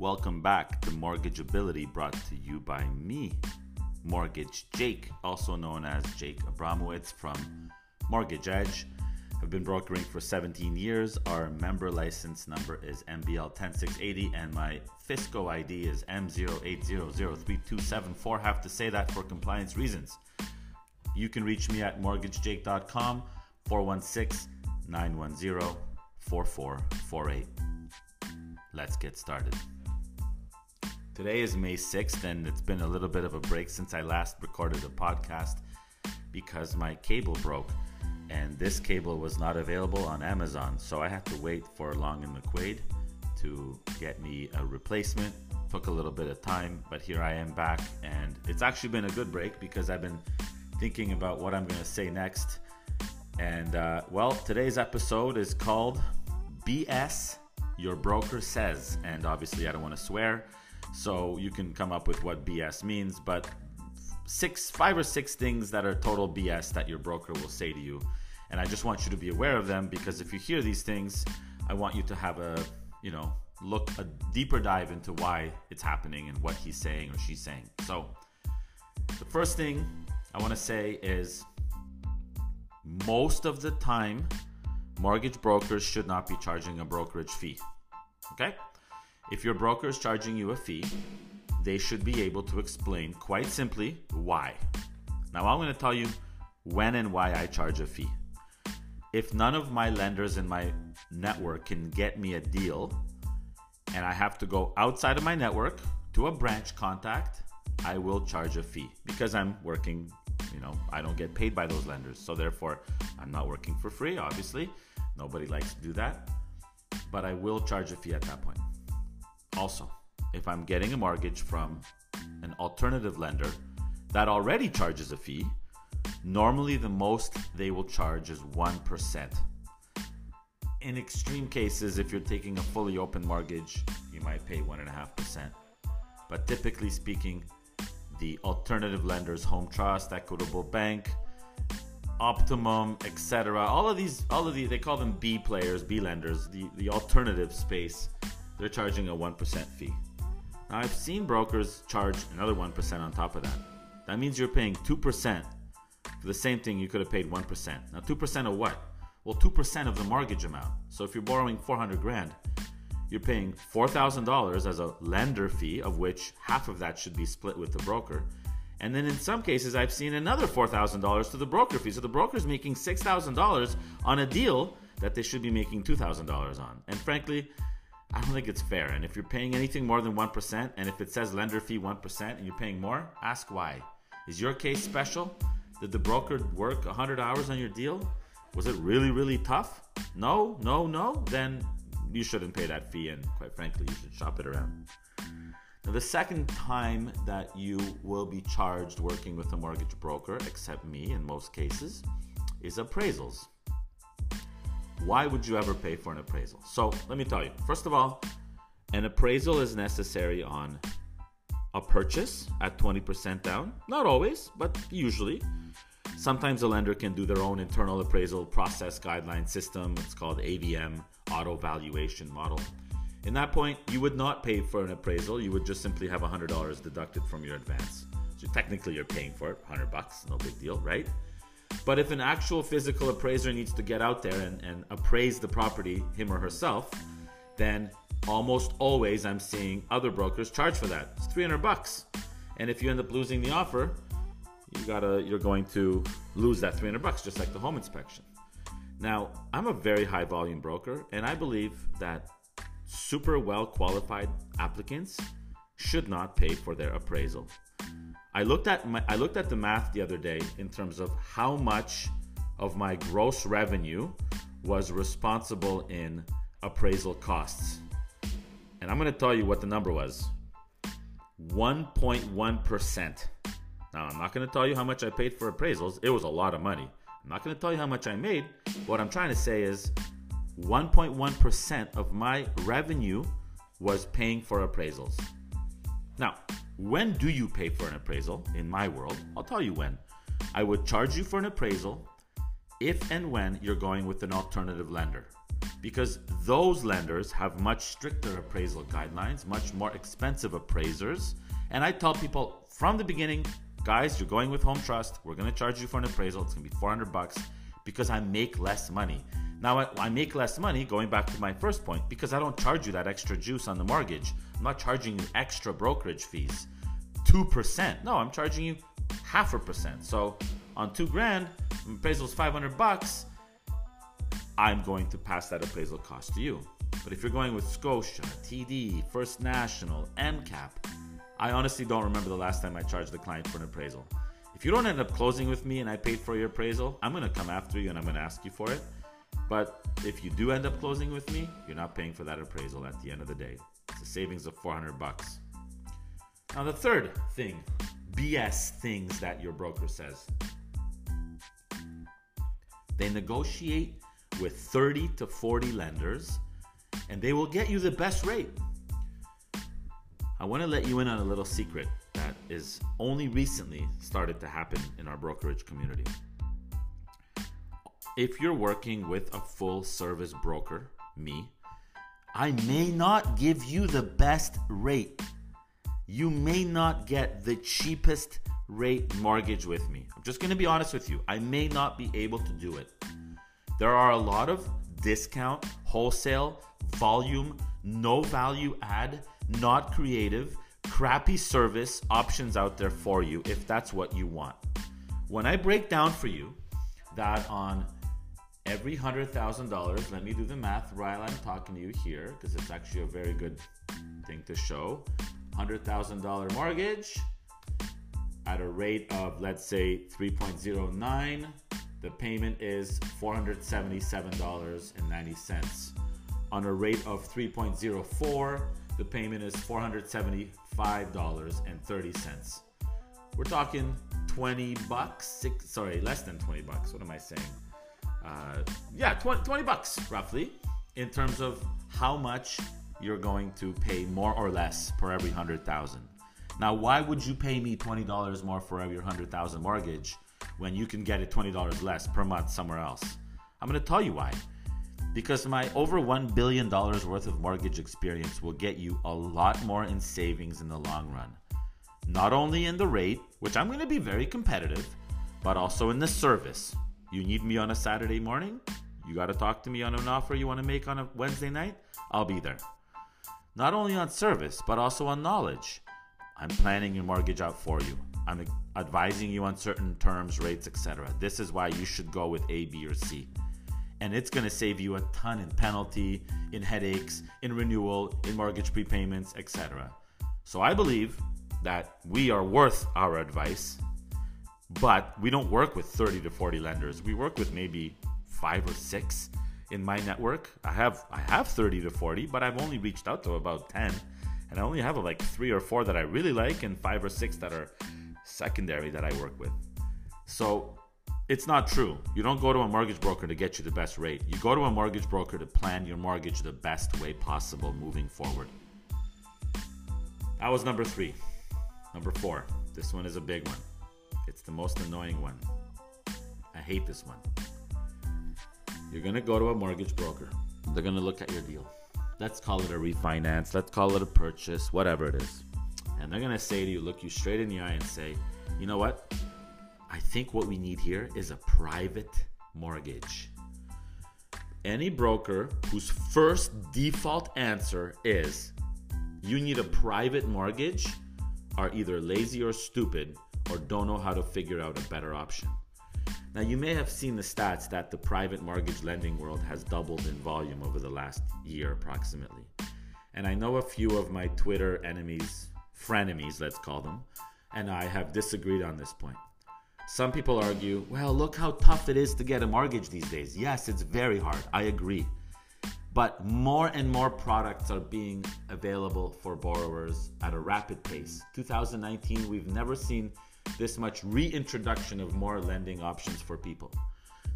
Welcome back to Mortgageability brought to you by me, Mortgage Jake, also known as Jake Abramowitz from Mortgage Edge. I've been brokering for 17 years. Our member license number is MBL 10680 and my FISCO ID is M08003274. Have to say that for compliance reasons. You can reach me at mortgagejake.com 416 910 4448. Let's get started. Today is May 6th, and it's been a little bit of a break since I last recorded a podcast because my cable broke and this cable was not available on Amazon. So I had to wait for Long and McQuade to get me a replacement. Took a little bit of time, but here I am back, and it's actually been a good break because I've been thinking about what I'm going to say next. And uh, well, today's episode is called BS Your Broker Says. And obviously, I don't want to swear, so you can come up with what BS means, but six, five or six things that are total BS that your broker will say to you. And I just want you to be aware of them because if you hear these things, I want you to have a, you know, look a deeper dive into why it's happening and what he's saying or she's saying. So, the first thing I want to say is most of the time, mortgage brokers should not be charging a brokerage fee. Okay? If your broker is charging you a fee, they should be able to explain quite simply why. Now, I'm going to tell you when and why I charge a fee. If none of my lenders in my network can get me a deal, and I have to go outside of my network to a branch contact, I will charge a fee because I'm working, you know, I don't get paid by those lenders. So therefore, I'm not working for free, obviously. Nobody likes to do that. But I will charge a fee at that point. Also, if I'm getting a mortgage from an alternative lender that already charges a fee, normally the most they will charge is 1%. In extreme cases, if you're taking a fully open mortgage, you might pay 1.5%. But typically speaking, the alternative lenders, Home Trust, Equitable Bank, Optimum, etc. All of these, all of these, they call them B players, B lenders, the, the alternative space. They're charging a 1% fee. Now, I've seen brokers charge another 1% on top of that. That means you're paying 2% for the same thing you could have paid 1%. Now, 2% of what? Well, 2% of the mortgage amount. So if you're borrowing 400 grand, you're paying $4,000 as a lender fee, of which half of that should be split with the broker. And then in some cases, I've seen another $4,000 to the broker fee. So the broker's making $6,000 on a deal that they should be making $2,000 on. And frankly, I don't think it's fair. And if you're paying anything more than 1%, and if it says lender fee 1% and you're paying more, ask why. Is your case special? Did the broker work 100 hours on your deal? Was it really, really tough? No, no, no? Then you shouldn't pay that fee, and quite frankly, you should shop it around. Now, the second time that you will be charged working with a mortgage broker, except me in most cases, is appraisals. Why would you ever pay for an appraisal? So, let me tell you. First of all, an appraisal is necessary on a purchase at 20% down. Not always, but usually. Sometimes a lender can do their own internal appraisal process guideline system. It's called AVM, Auto Valuation Model. In that point, you would not pay for an appraisal. You would just simply have $100 deducted from your advance. So technically, you're paying for it, 100 bucks, no big deal, right? But if an actual physical appraiser needs to get out there and, and appraise the property, him or herself, then almost always I'm seeing other brokers charge for that. It's 300 bucks. And if you end up losing the offer, you gotta you're going to lose that 300 bucks just like the home inspection. Now, I'm a very high volume broker and I believe that super well qualified applicants should not pay for their appraisal. I looked at my, I looked at the math the other day in terms of how much of my gross revenue was responsible in appraisal costs. And I'm going to tell you what the number was. 1.1%. Now, I'm not going to tell you how much I paid for appraisals. It was a lot of money. I'm not going to tell you how much I made. What I'm trying to say is 1.1% of my revenue was paying for appraisals. Now, when do you pay for an appraisal in my world? I'll tell you when. I would charge you for an appraisal if and when you're going with an alternative lender. Because those lenders have much stricter appraisal guidelines, much more expensive appraisers. And I tell people from the beginning, guys, you're going with Home Trust. We're going to charge you for an appraisal. It's going to be 400 bucks because I make less money. Now, I, I, make less money, going back to my first point, because I don't charge you that extra juice on the mortgage. I'm not charging you extra brokerage fees. 2%. No, I'm charging you half a percent. So on two grand, appraisal is 500 bucks. I'm going to pass that appraisal cost to you. But if you're going with Scotia, TD, First National, MCAP, I honestly don't remember the last time I charged the client for an appraisal. If you don't end up closing with me and I paid for your appraisal, I'm going to come after you and I'm going to ask you for it. But if you do end up closing with me, you're not paying for that appraisal at the end of the day. It's a savings of 400 bucks. Now the third thing, BS things that your broker says. They negotiate with 30 to 40 lenders and they will get you the best rate. I want to let you in on a little secret is only recently started to happen in our brokerage community. If you're working with a full service broker, me, I may not give you the best rate. You may not get the cheapest rate mortgage with me. I'm just going to be honest with you. I may not be able to do it. There are a lot of discount, wholesale, volume, no value add, not creative, crappy service options out there for you if that's what you want. When I break down for you that on every $100,000, let me do the math while I'm talking to you here because it's actually a very good thing to show. $100,000 mortgage at a rate of, let's say, 3.09, the payment is $477.90. On a rate of 3.04, the payment is $475.30. We're talking 20 bucks, six, sorry, less than 20 bucks. What am I saying? Uh, yeah, 20, 20 bucks roughly in terms of how much you're going to pay more or less per every 100,000. Now, why would you pay me $20 more for every 100,000 mortgage when you can get it $20 less per month somewhere else? I'm going to tell you why because my over $1 billion worth of mortgage experience will get you a lot more in savings in the long run. Not only in the rate, which I'm going to be very competitive, but also in the service. You need me on a Saturday morning? You got to talk to me on an offer you want to make on a Wednesday night? I'll be there. Not only on service, but also on knowledge. I'm planning your mortgage out for you. I'm advising you on certain terms, rates, etc. This is why you should go with A, B, or C and it's going to save you a ton in penalty, in headaches, in renewal, in mortgage prepayments, etc. So I believe that we are worth our advice, but we don't work with 30 to 40 lenders. We work with maybe 5 or 6 in my network. I have I have 30 to 40, but I've only reached out to about 10. And I only have like 3 or 4 that I really like and 5 or 6 that are secondary that I work with. So it's not true. You don't go to a mortgage broker to get you the best rate. You go to a mortgage broker to plan your mortgage the best way possible moving forward. That was number three. Number four. This one is a big one. It's the most annoying one. I hate this one. You're going to go to a mortgage broker. They're going to look at your deal. Let's call it a refinance. Let's call it a purchase, whatever it is. And they're going to say to you, look you straight in the eye and say, you know what? I think what we need here is a private mortgage. Any broker whose first default answer is you need a private mortgage are either lazy or stupid or don't know how to figure out a better option. Now, you may have seen the stats that the private mortgage lending world has doubled in volume over the last year approximately. And I know a few of my Twitter enemies, frenemies, let's call them, and I have disagreed on this point. Some people argue, well, look how tough it is to get a mortgage these days. Yes, it's very hard. I agree. But more and more products are being available for borrowers at a rapid pace. 2019, we've never seen this much reintroduction of more lending options for people.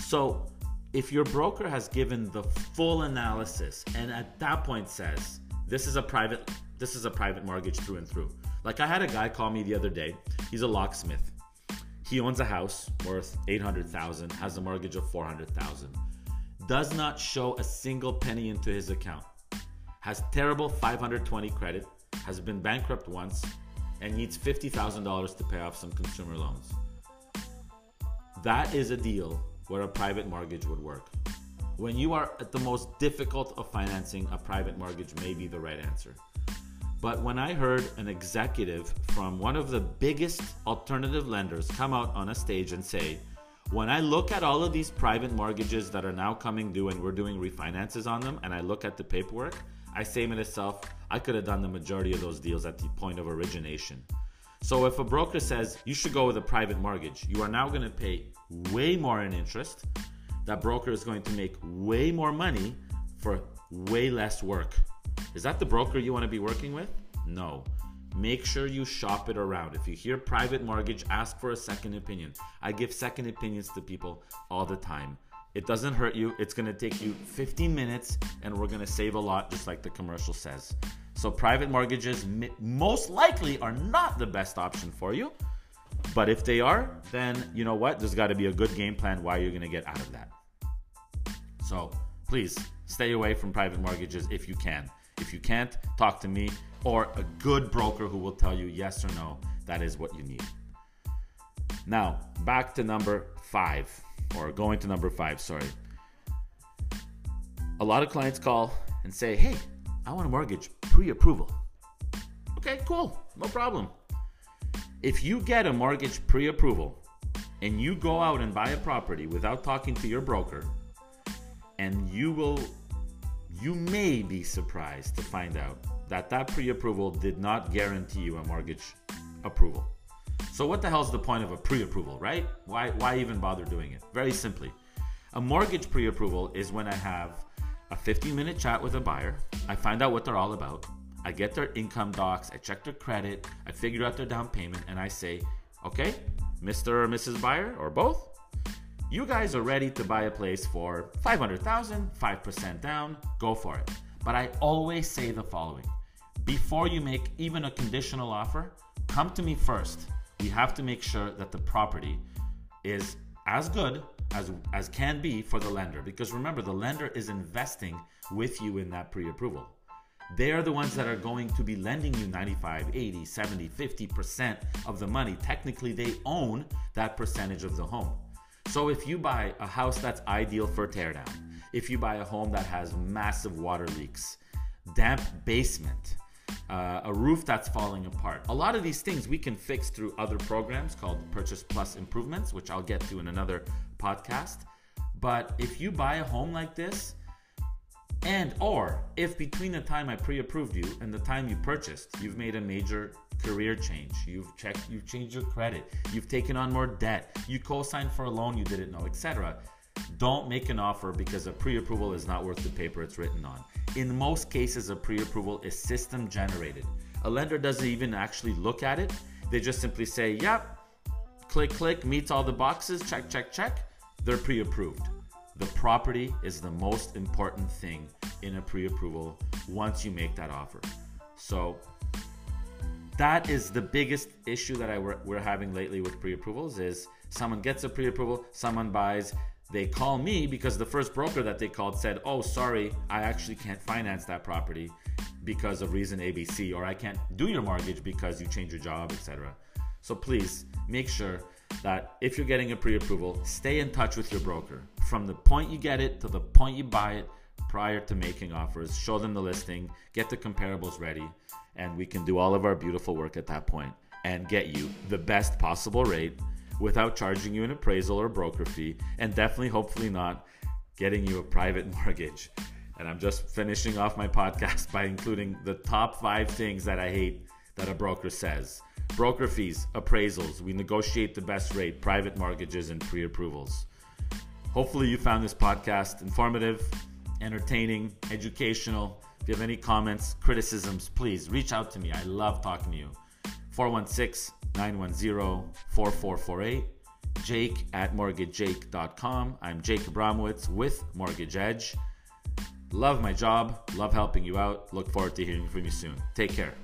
So, if your broker has given the full analysis and at that point says, this is a private this is a private mortgage through and through. Like I had a guy call me the other day. He's a locksmith He owns a house worth 800,000, has a mortgage of 400,000. Does not show a single penny into his account. Has terrible 520 credit, has been bankrupt once, and needs $50,000 to pay off some consumer loans. That is a deal where a private mortgage would work. When you are at the most difficult of financing, a private mortgage may be the right answer. But when I heard an executive from one of the biggest alternative lenders come out on a stage and say, when I look at all of these private mortgages that are now coming due and we're doing refinances on them, and I look at the paperwork, I say to myself, I could have done the majority of those deals at the point of origination. So if a broker says you should go with a private mortgage, you are now going to pay way more in interest. That broker is going to make way more money for way less work. Is that the broker you want to be working with? No. Make sure you shop it around. If you hear private mortgage, ask for a second opinion. I give second opinions to people all the time. It doesn't hurt you. It's going to take you 15 minutes and we're going to save a lot, just like the commercial says. So, private mortgages most likely are not the best option for you. But if they are, then you know what? There's got to be a good game plan why you're going to get out of that. So, please stay away from private mortgages if you can. If you can't, talk to me or a good broker who will tell you yes or no, that is what you need. Now, back to number five, or going to number five, sorry. A lot of clients call and say, hey, I want a mortgage pre approval. Okay, cool, no problem. If you get a mortgage pre approval and you go out and buy a property without talking to your broker, and you will you may be surprised to find out that that pre-approval did not guarantee you a mortgage approval. So what the hell is the point of a pre-approval, right? Why why even bother doing it? Very simply, a mortgage pre-approval is when I have a 15-minute chat with a buyer, I find out what they're all about, I get their income docs, I check their credit, I figure out their down payment and I say, "Okay, Mr. or Mrs. Buyer or both, you guys are ready to buy a place for 500,000, 5% down, go for it. But I always say the following before you make even a conditional offer, come to me first. We have to make sure that the property is as good as, as can be for the lender. Because remember, the lender is investing with you in that pre approval. They are the ones that are going to be lending you 95, 80, 70, 50% of the money. Technically, they own that percentage of the home. So if you buy a house that's ideal for teardown, if you buy a home that has massive water leaks, damp basement, uh, a roof that's falling apart, a lot of these things we can fix through other programs called Purchase Plus Improvements, which I'll get to in another podcast. But if you buy a home like this, and or if between the time I pre-approved you and the time you purchased, you've made a major career change, you've checked, you've changed your credit, you've taken on more debt, you co-signed for a loan you didn't know, etc. Don't make an offer because a pre-approval is not worth the paper it's written on. In most cases, a pre-approval is system generated. A lender doesn't even actually look at it. They just simply say, "Yep, click, click, meets all the boxes, check, check, check." They're pre-approved. The property is the most important thing in a pre approval once you make that offer. So, that is the biggest issue that I we're having lately with pre-approvals is someone gets a pre-approval, someone buys, they call me because the first broker that they called said, "Oh, sorry, I actually can't finance that property because of reason ABC or I can't do your mortgage because you change your job, etc." So please make sure that if you're getting a pre approval, stay in touch with your broker. From the point you get it to the point you buy it, prior to making offers, show them the listing, get the comparables ready, and we can do all of our beautiful work at that point and get you the best possible rate without charging you an appraisal or broker fee, and definitely, hopefully, not getting you a private mortgage. And I'm just finishing off my podcast by including the top five things that I hate that a broker says broker fees, appraisals, we negotiate the best rate, private mortgages, and pre approvals. Hopefully, you found this podcast informative, entertaining, educational. If you have any comments, criticisms, please reach out to me. I love talking to you. 416 910 4448. Jake at mortgagejake.com. I'm Jake Abramowitz with Mortgage Edge. Love my job, love helping you out. Look forward to hearing from you soon. Take care.